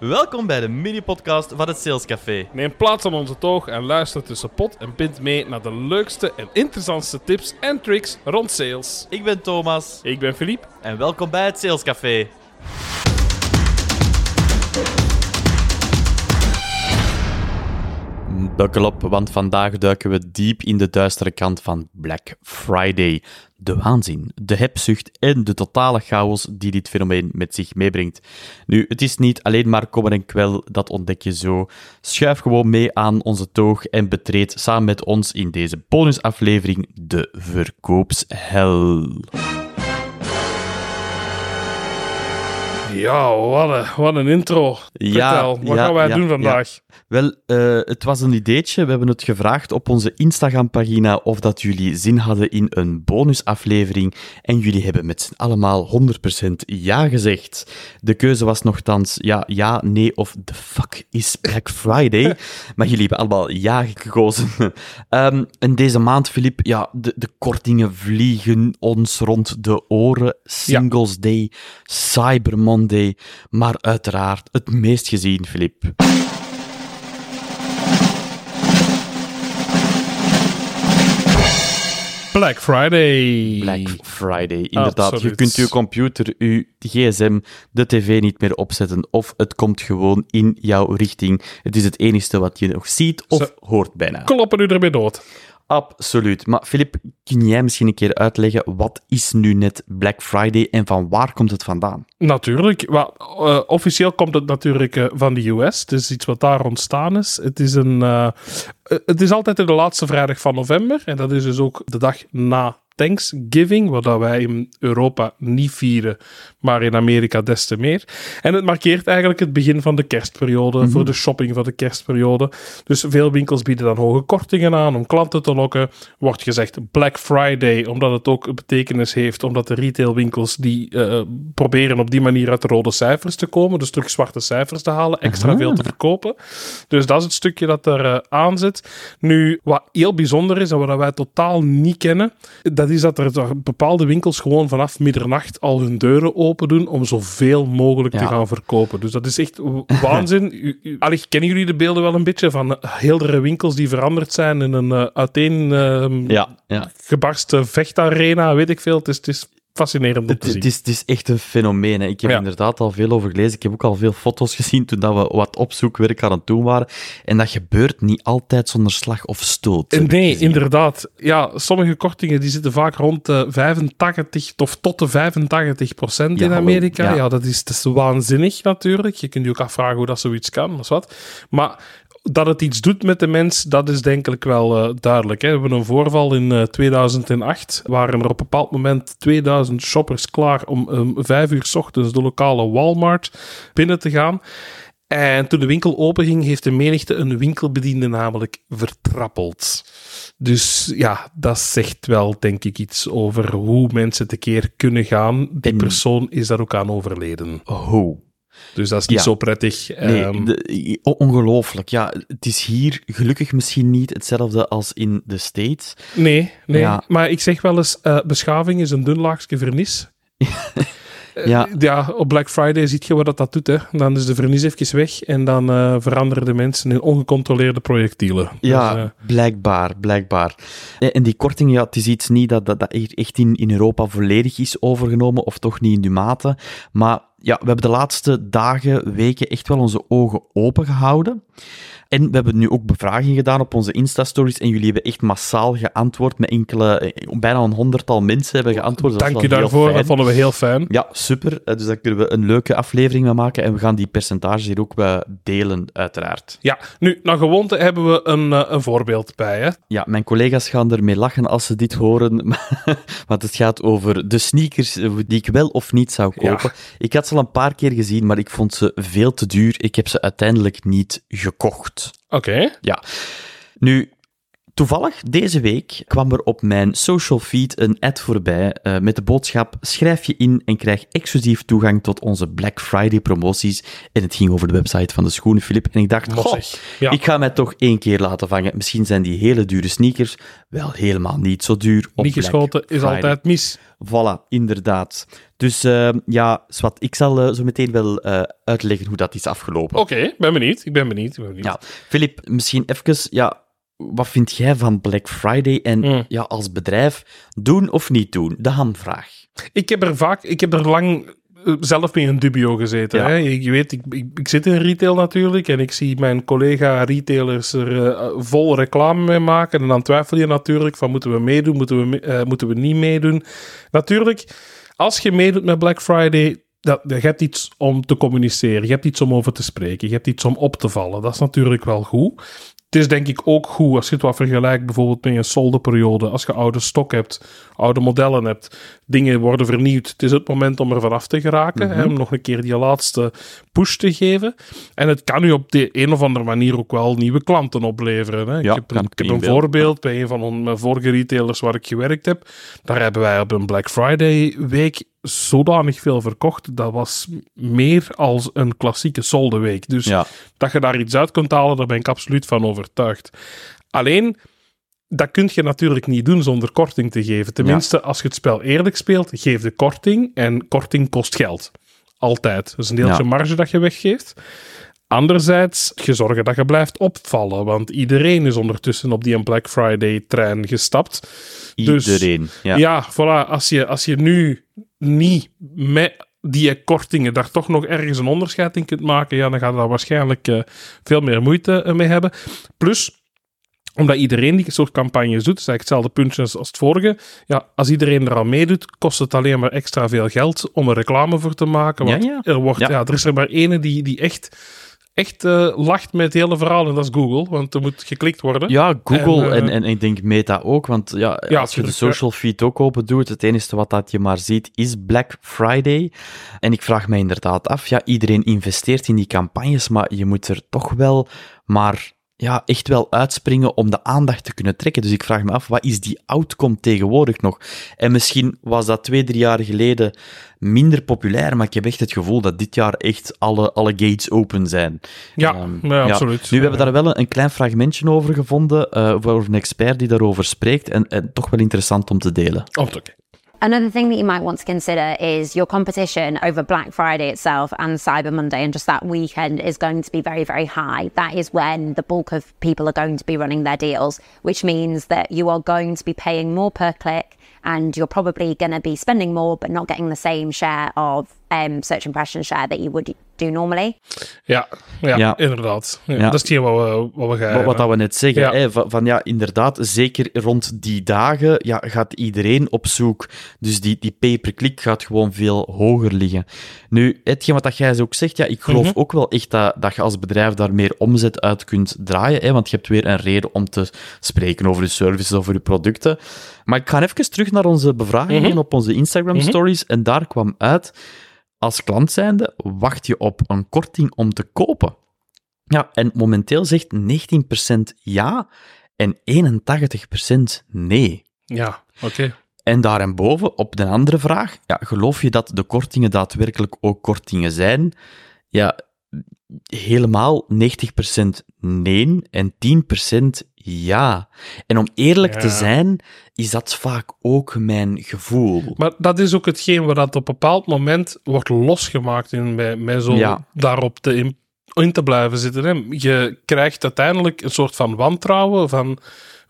Welkom bij de mini-podcast van het Sales Café. Neem plaats aan onze toog en luister tussen pot en pint mee naar de leukste en interessantste tips en tricks rond sales. Ik ben Thomas Ik ben Philippe. en welkom bij het Sales Café. Buckle op, want vandaag duiken we diep in de duistere kant van Black Friday. De waanzin, de hebzucht en de totale chaos die dit fenomeen met zich meebrengt. Nu, het is niet alleen maar kommer en kwel, dat ontdek je zo. Schuif gewoon mee aan onze toog en betreed samen met ons in deze bonusaflevering de verkoopshel. Ja, wat een, wat een intro. Ja, Vertel, wat ja, gaan wij ja, doen vandaag? Wel, eh, het was een ideetje. We hebben het gevraagd op onze Instagram-pagina of dat jullie zin hadden in een bonusaflevering. En jullie hebben met z'n allemaal 100% ja gezegd. De keuze was nogthans ja, ja, nee of the fuck is Black Friday. maar jullie hebben allemaal ja gekozen. Ehm, en deze maand, Filip, ja, de, de kortingen vliegen ons rond de oren. Singles Day, Cyber Monday, maar uiteraard het meest gezien, Filip. Black Friday. Black Friday, inderdaad. Je kunt je computer, je gsm, de tv niet meer opzetten of het komt gewoon in jouw richting. Het is het enige wat je nog ziet of hoort bijna. Kloppen u ermee dood. Absoluut. Maar Filip, kun jij misschien een keer uitleggen wat is nu net Black Friday en van waar komt het vandaan? Natuurlijk. Wel, eh, officieel komt het natuurlijk eh, van de US. Het is iets wat daar ontstaan is. Het is, een, eh, het is altijd de laatste vrijdag van november. En dat is dus ook de dag na Thanksgiving, wat dat wij in Europa niet vieren, maar in Amerika des te meer. En het markeert eigenlijk het begin van de kerstperiode, voor de shopping van de kerstperiode. Dus veel winkels bieden dan hoge kortingen aan om klanten te lokken. Wordt gezegd Black Friday, omdat het ook een betekenis heeft, omdat de retailwinkels die eh, proberen op die manier uit de rode cijfers te komen, dus terug zwarte cijfers te halen, extra veel te verkopen. Dus dat is het stukje dat er eh, aan zit. Nu, wat heel bijzonder is en wat wij totaal niet kennen, dat is dat er bepaalde winkels gewoon vanaf middernacht al hun deuren open doen om zoveel mogelijk te gaan verkopen. Dus dat is echt waanzin. Allee, kennen jullie de beelden wel een beetje van uh, heeldere winkels die veranderd zijn in een eh, uiteen ehm, Ja, ja. gebarsten vechtarena, weet ik veel. Het is, het is fascinerend om Het, te zien. het, is, het is echt een fenomeen. Hè. Ik heb Ja. inderdaad al veel over gelezen. Ik heb ook al veel foto's gezien toen dat we wat opzoekwerk aan het doen waren. En dat gebeurt niet altijd zonder slag of stoot. ik Nee, inderdaad. Ja, sommige kortingen die zitten vaak rond de 85 of tot de 85 procent in. Amerika. Ja. Ja, dat, is, dat is waanzinnig natuurlijk. Je kunt je ook afvragen hoe dat zoiets kan, maar is wat. Maar dat het iets doet met de mens, dat is denk ik wel eh, duidelijk. Hè. We hebben een voorval in eh, 2008. Waren er op een bepaald moment 2000 shoppers klaar om um, vijf uur 's ochtends de lokale Walmart binnen te gaan. En toen de winkel openging, heeft de menigte een winkelbediende namelijk vertrappeld. Dus ja, dat zegt wel, denk ik, iets over hoe mensen tekeer kunnen gaan. Die persoon is daar ook aan overleden. Ho. Dus dat is niet Ja. zo prettig. Nee, Ehm, de- ongelooflijk. Ja, het is hier gelukkig misschien niet hetzelfde als in de States. nee, nee. Ja. maar ik zeg wel eens, eh, beschaving is een dun laagje vernis. Ja. Ja, op Black Friday zie je wat dat, dat doet. Hè. Dan is de vernis even weg en dan eh, veranderen de mensen in ongecontroleerde projectielen. Ja, Dus, eh, blijkbaar, blijkbaar. En die korting, ja, het is iets niet dat, dat, dat echt in, in Europa volledig is overgenomen, of toch niet in die mate. Maar ja, we hebben de laatste dagen, weken echt wel onze ogen open gehouden. En we hebben nu ook bevraging gedaan op onze Insta-stories en jullie hebben echt massaal geantwoord met enkele, eh, bijna een honderdtal mensen hebben geantwoord. Dat dank je wel daarvoor, fijn. dat vonden we heel fijn. Ja, super. Eh, Dus daar kunnen we een leuke aflevering mee maken en we gaan die percentages hier ook eh, delen, uiteraard. Ja, nu, naar gewoonte hebben we een, eh, een voorbeeld bij. Hè? Ja, mijn collega's gaan ermee lachen als ze dit horen, want het gaat over de sneakers die ik wel of niet zou Ja. kopen. Ik had ze al een paar keer gezien, maar ik vond ze veel te duur. Ik heb ze uiteindelijk niet gekocht. Oké. Ja. Nu, Toevallig, deze week kwam er op mijn social feed een ad voorbij uh, met de boodschap schrijf je in en krijg exclusief toegang tot onze Black Friday promoties. En het ging over de website van de schoenen, Filip. En ik dacht, goh, ja. ik ga mij toch één keer laten vangen. Misschien zijn die hele dure sneakers wel helemaal niet zo duur. Niet geschoten is altijd mis. Voilà, inderdaad. Dus uh, ja, Swat, ik zal uh, zo meteen wel uh, uitleggen hoe dat is afgelopen. Oké, okay, ben benieuwd. Ik ben benieuwd. Ik ben benieuwd. Ja, Filip, misschien even, ja, wat vind jij van Black Friday? En mm. ja, als bedrijf, doen of niet doen? De hamvraag. Ik heb er vaak, ik heb er lang zelf mee in dubio gezeten. Hè? Je, weet, ik, ik, ik, zit in retail natuurlijk en ik zie mijn collega-retailers er uh, vol reclame mee maken. En dan twijfel je natuurlijk van moeten we meedoen, moeten we, uh, moeten we niet meedoen. Natuurlijk, als je meedoet met Black Friday, dat, je hebt iets om te communiceren, je hebt iets om over te spreken, je hebt iets om op te vallen. Dat is natuurlijk wel goed het is denk ik ook goed als je het wat vergelijkt bijvoorbeeld met een solderperiode. Als je oude stok hebt, oude modellen hebt, dingen worden vernieuwd. Het is het moment om er vanaf te geraken. hè, mhm. om nog een keer die laatste push te geven. En het kan u op de een of andere manier ook wel nieuwe klanten opleveren. Hè. Ja, ik heb, ik heb een voorbeeld bij een van mijn vorige retailers waar ik gewerkt heb. Daar hebben wij op een Black Friday week zodanig veel verkocht. Dat was meer als een klassieke soldeweek. Dus dat je daar iets uit kunt halen, daar ben ik absoluut van overtuigd. Alleen, dat kun je natuurlijk niet doen zonder korting te geven. Tenminste, als je het spel eerlijk speelt, geef de korting. En korting kost geld. Altijd. Dat is een deeltje marge dat je weggeeft. Anderzijds, je zorgen dat je blijft opvallen, want iedereen is ondertussen op die Black Friday-trein gestapt. Dus iedereen, dus, ja. Ja, voilà. Als je, als je nu niet met die kortingen daar toch nog ergens een onderscheid in kunt maken, ja, dan gaat daar waarschijnlijk uh, veel meer moeite uh, mee hebben. Plus, omdat iedereen die soort campagnes doet, is eigenlijk hetzelfde puntje als het vorige. Ja, als iedereen er al meedoet, kost het alleen maar extra veel geld om er reclame voor te maken. Want ja, ja. Er, wordt, ja. ja. er is er maar ene die, die echt echt uh, lacht met het hele verhaal en dat is Google, want er moet geklikt worden. Ja, Google en, en, en, ik denk Meta ook, want ja, als je de social feed ook open doet, het enige wat dat je maar ziet is Black Friday. En ik vraag me inderdaad af, ja, iedereen investeert in die campagnes, maar je moet er toch wel maar ja, echt wel uitspringen om de aandacht te kunnen trekken. Dus ik vraag me af, wat is die outcome tegenwoordig nog? En misschien was dat twee, drie jaar geleden minder populair, maar ik heb echt het gevoel dat dit jaar echt alle, alle gates open zijn. Ja, um, ja absoluut. Nu, we hebben daar wel een, klein fragmentje over gevonden, uh, voor een expert die daarover spreekt, en, en toch wel interessant om te delen. Oh, oké. Another thing that you might want to consider is your competition over Black Friday itself and Cyber Monday and just that weekend is going to be very, very high. That is when the bulk of people are going to be running their deals, which means that you are going to be paying more per click and you're probably going to be spending more but not getting the same share of um, search impression share that you would do normally. Ja, ja, ja. inderdaad. Ja, Dat is hier wat we, wat we gaan. Wat, wat we net zeggen, hè, van, van, ja, inderdaad, zeker rond die dagen ja, gaat iedereen op zoek. Dus die, die pay-per-click gaat gewoon veel hoger liggen. Nu, hetgeen wat dat jij ook zegt, ja, ik geloof mhm. ook wel echt dat, dat je als bedrijf daar meer omzet uit kunt draaien, hè, want je hebt weer een reden om te spreken over je services, over je producten. Maar ik ga even terug naar onze bevragingen mhm. op onze Instagram mhm. stories en daar kwam uit als klant zijnde wacht je op een korting om te kopen. Ja, en momenteel zegt 19% ja en 81% nee. Ja, oké. En daarboven, op de andere vraag, ja, geloof je dat de kortingen daadwerkelijk ook kortingen zijn? Ja, helemaal 90% nee en 10% ja. En om eerlijk te zijn, is dat vaak ook mijn gevoel. Maar dat is ook hetgeen waar dat op een bepaald moment wordt losgemaakt in mij, mij zo daarop te in, in, te blijven zitten. Hè. Je krijgt uiteindelijk een soort van wantrouwen van...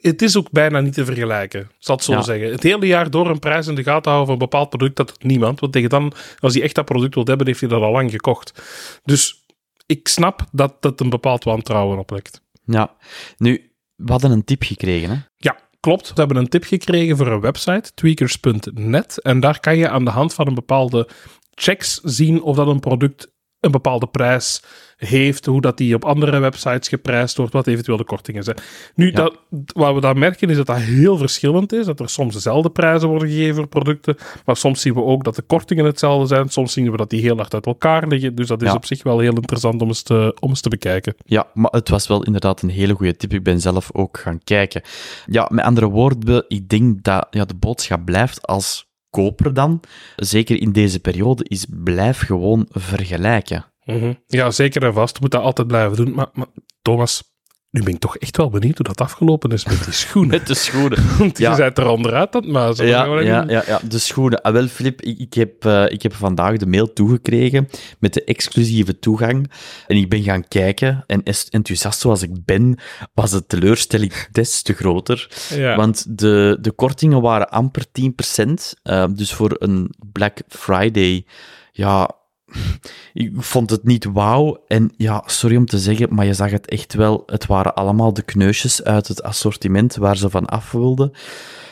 Het is ook bijna niet te vergelijken, zal het zo zeggen. Het hele jaar door een prijs in de gaten houden van een bepaald product, dat doet niemand. Want tegen dan, als hij echt dat product wil hebben, heeft hij dat al lang gekocht. Dus ik snap dat dat een bepaald wantrouwen oplekt. Ja, nu, we hadden een tip gekregen, hè? Ja, klopt. We hebben een tip gekregen voor een website, tweakers.net. En daar kan je aan de hand van een bepaalde checks zien of dat een product een bepaalde prijs heeft, hoe dat die op andere websites geprijsd wordt, wat eventueel de kortingen zijn. Nu, dat, wat we dan merken is dat dat heel verschillend is, dat er soms dezelfde prijzen worden gegeven voor producten, maar soms zien we ook dat de kortingen hetzelfde zijn, soms zien we dat die heel hard uit elkaar liggen, dus dat is Ja. op zich wel heel interessant om eens, te, om eens te bekijken. Ja, maar het was wel inderdaad een hele goede tip. Ik ben zelf ook gaan kijken. Ja, met andere woorden, ik denk dat ja, de boodschap blijft als koper dan, zeker in deze periode, is blijf gewoon vergelijken. Mhm. Ja, zeker en vast. Moet dat altijd blijven doen. Maar, maar Thomas, nu ben ik toch echt wel benieuwd hoe dat afgelopen is met die schoenen. Met de schoenen. Want je Ja. bent er onderuit het mazen. Wat gaan Ja, ja, ja, ja, de schoenen. Ah, wel, Filip, ik, ik, heb, eh, ik heb vandaag de mail toegekregen met de exclusieve toegang. En ik ben gaan kijken. En enthousiast zoals ik ben, was de teleurstelling des te groter. Ja. Want de, de kortingen waren amper 10%. eh, dus voor een Black Friday, ja, ik vond het niet wauw. En ja, sorry om te zeggen, maar je zag het echt wel. Het waren allemaal de kneusjes uit het assortiment waar ze van af wilden.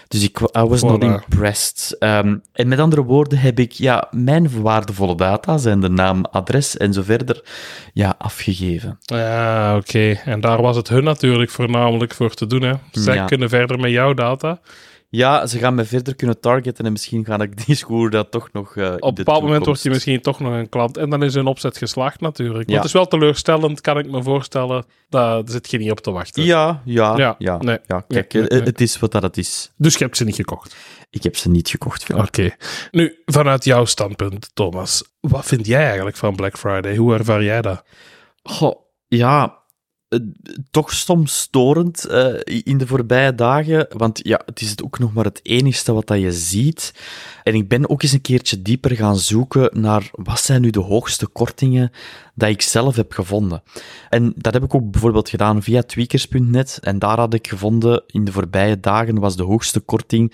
Dus ik I was not impressed. Ehm, en met andere woorden heb ik ja, mijn waardevolle data, zijn de naam, adres en zo verder, ja, afgegeven. Ja, oké. En daar was het hun natuurlijk voornamelijk voor te doen. Hè. Zij Ja. kunnen verder met jouw data. Ja, ze gaan me verder kunnen targeten en misschien ga ik die schoen dat toch nog in Op een bepaald moment wordt je misschien toch nog een klant. En dan is hun opzet geslaagd natuurlijk. Maar Ja. het is wel teleurstellend, kan ik me voorstellen. Daar zit je niet op te wachten. Ja, ja, Ja, ja. nee. ja. Kijk, Nee, nee, eh, het is wat dat het is. Dus je hebt ze niet gekocht. Ik heb ze niet gekocht. Oké. Nu, vanuit jouw standpunt, Thomas. Wat vind jij eigenlijk van Black Friday? Hoe ervaar jij dat? Goh, ja, toch soms storend eh, in de voorbije dagen. Want ja, het is ook nog maar het enigste wat dat je ziet. En ik ben ook eens een keertje dieper gaan zoeken naar wat zijn nu de hoogste kortingen dat ik zelf heb gevonden. En dat heb ik ook bijvoorbeeld gedaan via tweakers.net. En daar had ik gevonden, in de voorbije dagen was de hoogste korting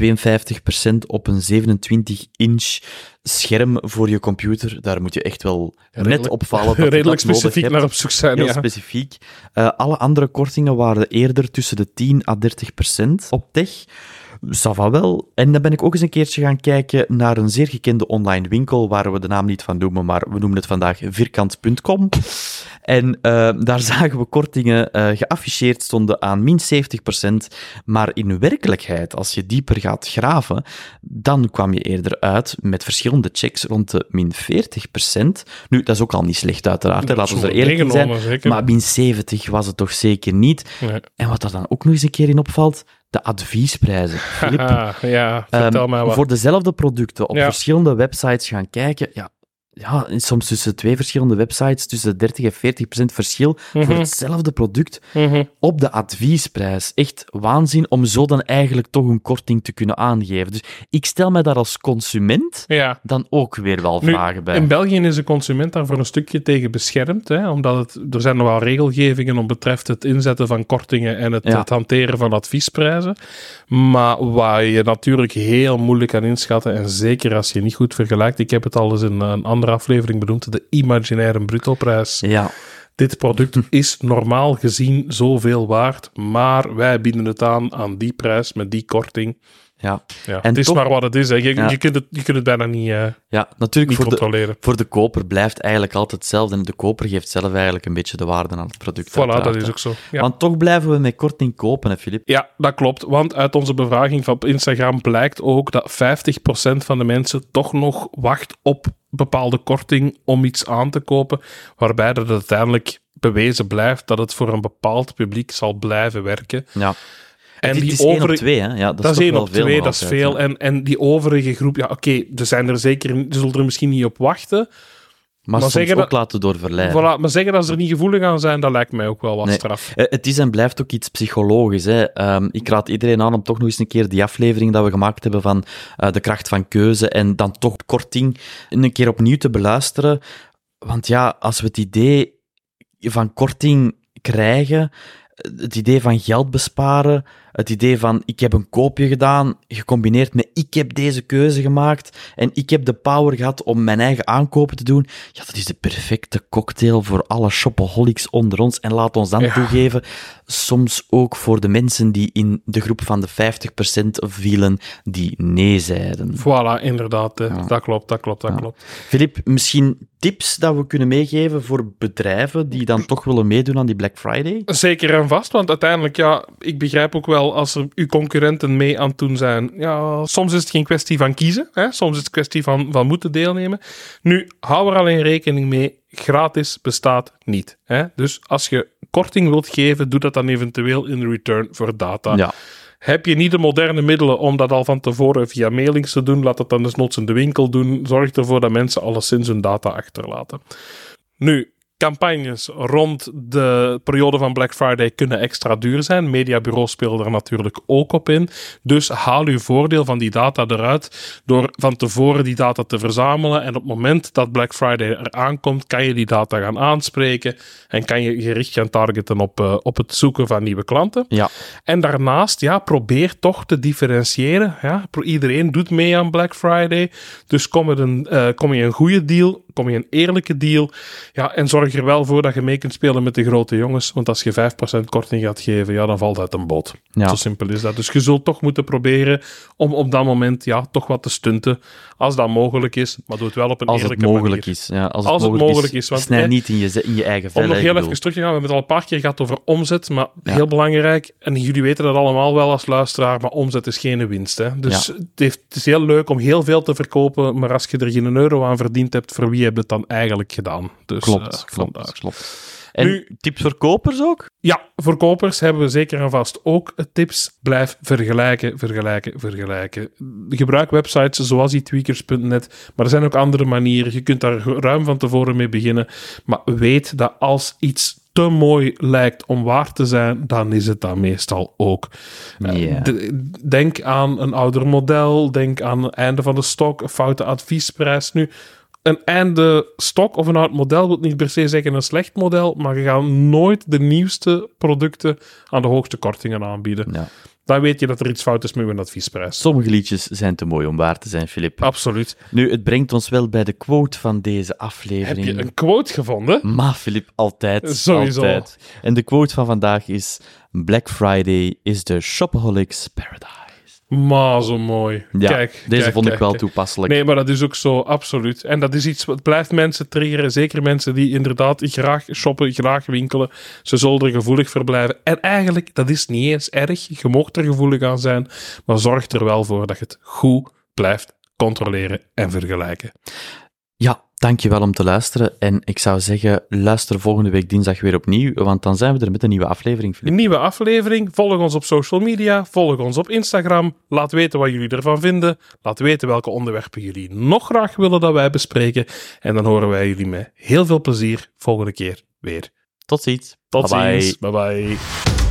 52% op een 27-inch scherm voor je computer. Daar moet je echt wel net redelijk- opvallen. Dat Redelijk dat specifiek hebt. naar op zoek zijn. Heel ja. specifiek. Eh, alle andere kortingen waren eerder tussen de 10 à 30 procent op tech. Ça va wel. En dan ben ik ook eens een keertje gaan kijken naar een zeer gekende online winkel, waar we de naam niet van noemen, maar we noemen het vandaag vierkant.com. En eh, daar zagen we kortingen eh, geafficheerd stonden aan min 70%, maar in werkelijkheid, als je dieper gaat graven, dan kwam je eerder uit met verschillende checks rond de min 40%. Nu, dat is ook al niet slecht uiteraard, hè, laten we er eerlijk in zijn. Zeker. Maar min 70 was het toch zeker niet. Nee. En wat er dan ook nog eens een keer in opvalt, de adviesprijzen. Filip, Haha, ja, vertel ehm, mij wat. voor dezelfde producten op Ja. verschillende websites gaan kijken, ja, ja, soms tussen twee verschillende websites, tussen 30 en 40 procent verschil voor Mhm. hetzelfde product Mhm. op de adviesprijs. Echt waanzin om zo dan eigenlijk toch een korting te kunnen aangeven. Dus ik stel mij daar als consument Ja. dan ook weer wel Nu, vragen bij. In België is de consument daar voor een stukje tegen beschermd, hè, omdat het, er zijn nog wel regelgevingen om betreft het inzetten van kortingen en het, Ja. het hanteren van adviesprijzen. Maar waar je natuurlijk heel moeilijk kan inschatten, en zeker als je niet goed vergelijkt, ik heb het al eens in een andere aflevering benoemd, de imaginaire brutoprijs. Ja, Dit product is normaal gezien zoveel waard, maar wij bieden het aan aan die prijs met die korting. Ja. Ja, En het is toch- maar wat het is. Hè. Je, Ja. je, kunt het, je kunt het bijna niet, eh, ja natuurlijk niet voor de, controleren. voor de koper blijft eigenlijk altijd hetzelfde. En de koper geeft zelf eigenlijk een beetje de waarde aan het product. Voilà, dat is ook zo. Ja. Want toch blijven we met korting kopen, hè, Filip? Ja, dat klopt. Want uit onze bevraging van op Instagram blijkt ook dat 50% van de mensen toch nog wacht op bepaalde korting om iets aan te kopen. Waarbij dat uiteindelijk bewezen blijft dat het voor een bepaald publiek zal blijven werken. Ja. En die is één op overige. twee, hè? Ja, dat, Dat is één op twee, dat is veel. En, en die overige groep, ja, oké, er zijn er zeker, er zullen er misschien niet op wachten. Maar, maar zeggen ook dat- laten door verleiden. Voilà, maar zeggen dat ze er niet gevoelig aan zijn, dat lijkt mij ook wel wat Nee. straf. Eh, Het is en blijft ook iets psychologisch. Hè. Ehm, ik raad iedereen aan om toch nog eens een keer die aflevering dat we gemaakt hebben van eh, de kracht van keuze en dan toch korting een keer opnieuw te beluisteren. Want ja, als we het idee van korting krijgen, het idee van geld besparen, Het idee van ik heb een koopje gedaan, gecombineerd met ik heb deze keuze gemaakt en ik heb de power gehad om mijn eigen aankopen te doen. Ja, dat is de perfecte cocktail voor alle shopaholics onder ons. En laat ons dan toegeven, soms ook voor de mensen die in de groep van de 50% vielen die nee zeiden. Voilà, inderdaad. Dat klopt, dat klopt, dat klopt. Filip, misschien tips dat we kunnen meegeven voor bedrijven die dan toch willen meedoen aan die Black Friday? Zeker en vast, want uiteindelijk, ja, ik begrijp ook wel als er uw concurrenten mee aan het doen zijn. Ja, soms is het geen kwestie van kiezen, hè? soms is het kwestie van, van moeten deelnemen. Nu, hou er alleen rekening mee, gratis bestaat niet. Hè? Dus als je korting wilt geven, doe dat dan eventueel in return voor data. Ja. Heb je niet de moderne middelen om dat al van tevoren via mailings te doen, laat dat dan desnoods in de winkel doen. Zorg ervoor dat mensen alleszins hun data achterlaten. Nu, campagnes rond de periode van Black Friday kunnen extra duur zijn. Mediabureaus spelen er natuurlijk ook op in. Dus haal uw voordeel van die data eruit door van tevoren die data te verzamelen. En op het moment dat Black Friday er aankomt, kan je die data gaan aanspreken en kan je gericht gaan targeten op, uh, op het zoeken van nieuwe klanten. Ja. En daarnaast, ja, probeer toch te differentiëren. Ja. Iedereen doet mee aan Black Friday. Dus kom, met een, uh, kom je een goede deal, kom je een eerlijke deal. Ja, en zorg er wel voor dat je mee kunt spelen met de grote jongens. Want als je 5% korting gaat geven, ja, dan valt het een bot. Ja. Zo simpel is dat. Dus je zult toch moeten proberen om op dat moment ja, toch wat te stunten. Als dat mogelijk is, maar doe het wel op een als het eerlijke mogelijk manier. is. Ja, als het, Als het mogelijk, is. is, want, snij niet in je, in je eigen Om vel. nog hè, heel even terug te gaan, we hebben het al een paar keer gehad over omzet, maar heel belangrijk, en jullie weten dat allemaal wel als luisteraar, maar omzet is geen winst. Hè? Dus Ja. het, heeft, het is heel leuk om heel veel te verkopen, maar als je er geen euro aan verdiend hebt, voor wie heb je het dan eigenlijk gedaan? Dus, Klopt, eh, klopt, klopt. En Nu- tips voor kopers ook? Ja, voor kopers hebben we zeker en vast ook tips. Blijf vergelijken, vergelijken, vergelijken. Gebruik websites zoals eTweakers.net, maar er zijn ook andere manieren. Je kunt daar ruim van tevoren mee beginnen. Maar weet dat als iets te mooi lijkt om waar te zijn, dan is het dat meestal ook. Eh, Denk aan een ouder model, denk aan het einde van de stok, een foute adviesprijs. Nu, een einde stok of een oud model wil niet per se zeggen een slecht model, maar je gaat nooit de nieuwste producten aan de hoogste kortingen aanbieden. Ja. Dan weet je dat er iets fout is met een adviesprijs. Sommige liedjes zijn te mooi om waar te zijn, Filip. Absoluut. Nu, het brengt ons wel bij de quote van deze Heb aflevering. je een quote gevonden? Maar Filip, altijd. Sowieso. Altijd. En de quote van vandaag is: Black Friday is the shopaholics paradise. Maar zo mooi. Ja, kijk, deze kijk, vond ik wel toepasselijk. Nee, maar dat is ook zo, absoluut. En dat is iets wat blijft mensen triggeren. Zeker mensen die inderdaad graag shoppen, graag winkelen. Ze zullen er gevoelig voor blijven. En eigenlijk, dat is niet eens erg. Je mocht er gevoelig aan zijn. Maar zorg er wel voor dat je het goed blijft controleren en vergelijken. Ja, dankjewel om te luisteren. En ik zou zeggen, luister volgende week dinsdag weer opnieuw, want dan zijn we er met een nieuwe aflevering. Een nieuwe aflevering. Volg ons op social media. Volg ons op Instagram. Laat weten wat jullie ervan vinden. Laat weten welke onderwerpen jullie nog graag willen dat wij bespreken. En dan horen wij jullie met heel veel plezier volgende keer weer. Tot ziens. Tot Bye bye. ziens. Bye bye.